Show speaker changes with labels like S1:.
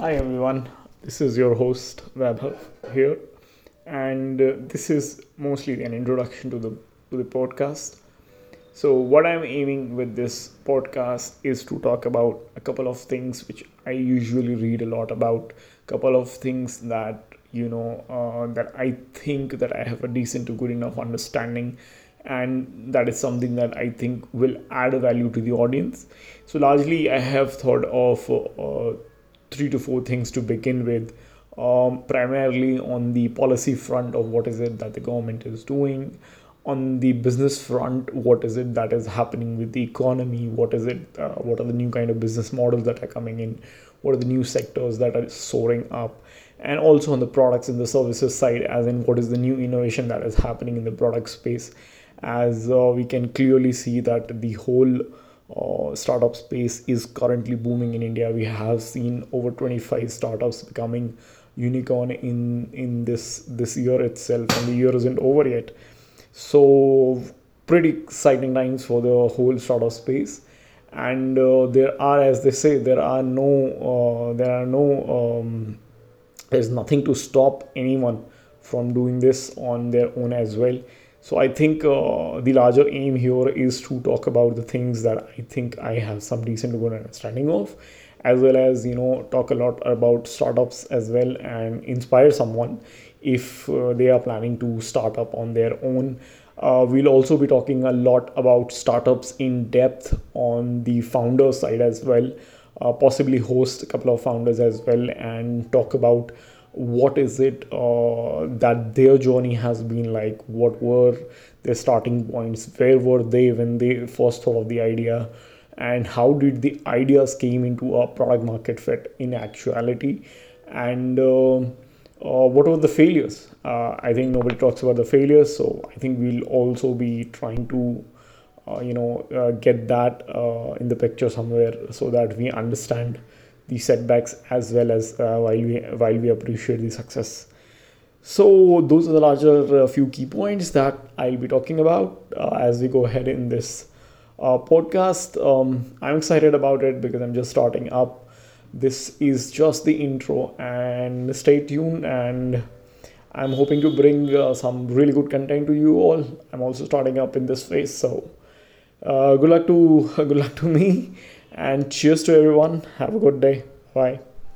S1: Hi everyone, this is your host Vaibhav here, and uh, this is mostly an introduction to the to the podcast. So, what I'm aiming with this podcast is to talk about a couple of things which I usually read a lot about, couple of things that you know uh, that I think that I have a decent to good enough understanding and that is something that I think will add a value to the audience. So, largely, I have thought of uh, three to four things to begin with. Um, primarily on the policy front of what is it that the government is doing, on the business front, what is it that is happening with the economy, what is it, uh, what are the new kind of business models that are coming in, what are the new sectors that are soaring up, and also on the products and the services side, as in what is the new innovation that is happening in the product space, as uh, we can clearly see that the whole uh, startup space is currently booming in India. We have seen over 25 startups becoming unicorn in in this this year itself, and the year isn't over yet. So pretty exciting times for the whole startup space. And uh, there are, as they say, there are no uh, there are no um, there's nothing to stop anyone from doing this on their own as well so I think uh, the larger aim here is to talk about the things that I think I have some decent good understanding of, as well as you know talk a lot about startups as well and inspire someone if uh, they are planning to start up on their own. Uh, we'll also be talking a lot about startups in depth on the founder side as well. Uh, possibly host a couple of founders as well and talk about what is it uh, that their journey has been like? What were their starting points? Where were they when they first thought of the idea? And how did the ideas came into a product market fit in actuality? And uh, uh, what were the failures? Uh, i think nobody talks about the failures so i think we'll also be trying to uh, you know uh, get that in the picture somewhere so that we understand the setbacks as well as uh, while we while we appreciate the success. So those are the larger uh, few key points that i'll be talking about uh, as we go ahead in this podcast. Um, i'm excited about it because i'm just starting up. This is just the intro and stay tuned and i'm hoping to bring uh, some really good content to you all. I'm also starting up in this phase so uh, good luck to good luck to me and cheers to everyone. Have a good day. Bye.